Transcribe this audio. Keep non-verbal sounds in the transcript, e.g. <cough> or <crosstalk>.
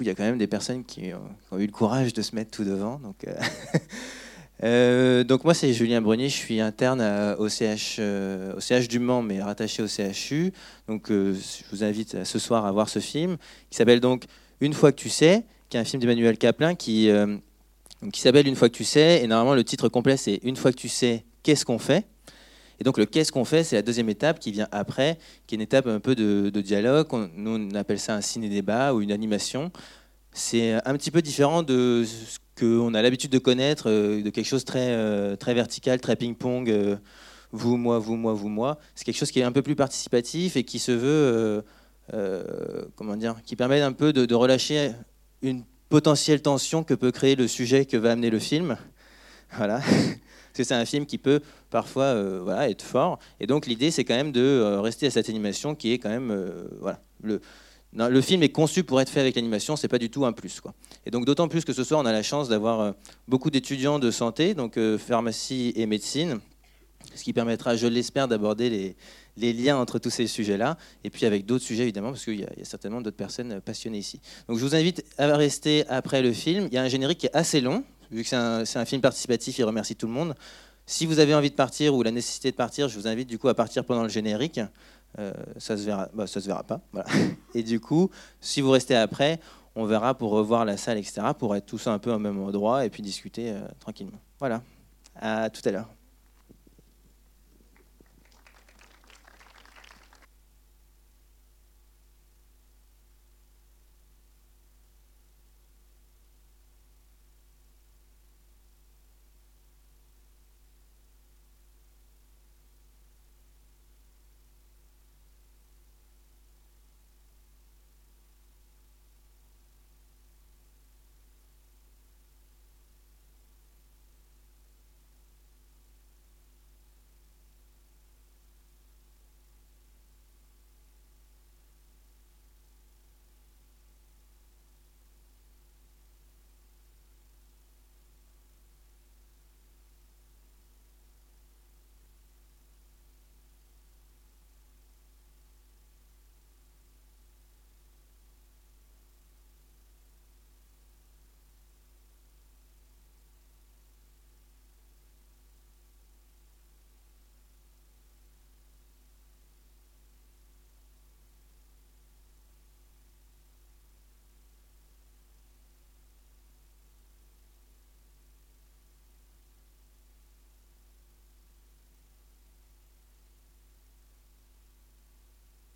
il y a quand même des personnes qui ont, eu le courage de se mettre tout devant. Donc, euh, <laughs> euh, donc moi, c'est Julien Brunier, je suis interne au, CH, au CH du Mans, mais rattaché au CHU. Donc je vous invite ce soir à voir ce film, qui s'appelle donc Une fois que tu sais, qui est un film d'Emmanuel Caplin, qui, qui s'appelle Une fois que tu sais. Et normalement, le titre complet, c'est Une fois que tu sais, qu'est-ce qu'on fait? Et donc le qu'est-ce qu'on fait, c'est la deuxième étape qui vient après, qui est une étape un peu de, dialogue. nous, on appelle ça un ciné-débat ou une animation. C'est un petit peu différent de ce qu'on a l'habitude de connaître, euh, de quelque chose très, euh, très vertical, très ping-pong, euh, vous, moi, vous, moi, vous, moi. C'est quelque chose qui est un peu plus participatif et qui se veut, comment dire, qui permet un peu de, de relâcher une potentielle tension que peut créer le sujet que va amener le film. <laughs> Voilà. Que c'est un film qui peut parfois euh, être fort. Et donc l'idée, c'est quand même de euh, rester à cette animation qui est quand même... Euh, le, film est conçu pour être fait avec l'animation, c'est pas du tout un plus. Et donc d'autant plus que ce soir, on a la chance d'avoir beaucoup d'étudiants de santé, donc pharmacie et médecine, ce qui permettra, je l'espère, d'aborder les, liens entre tous ces sujets-là, et puis avec d'autres sujets évidemment, parce qu'il y, a certainement d'autres personnes passionnées ici. Donc je vous invite à rester après le film. Il y a un générique qui est assez long, vu que c'est un, film participatif, il remercie tout le monde. Si vous avez envie de partir ou la nécessité de partir, je vous invite du coup à partir pendant le générique. Euh, ça se verra, bah, ça se verra pas. <laughs> Et du coup, si vous restez après, on verra pour revoir la salle, etc., pour être tous un peu au même endroit et puis discuter euh, tranquillement. Voilà. À tout à l'heure.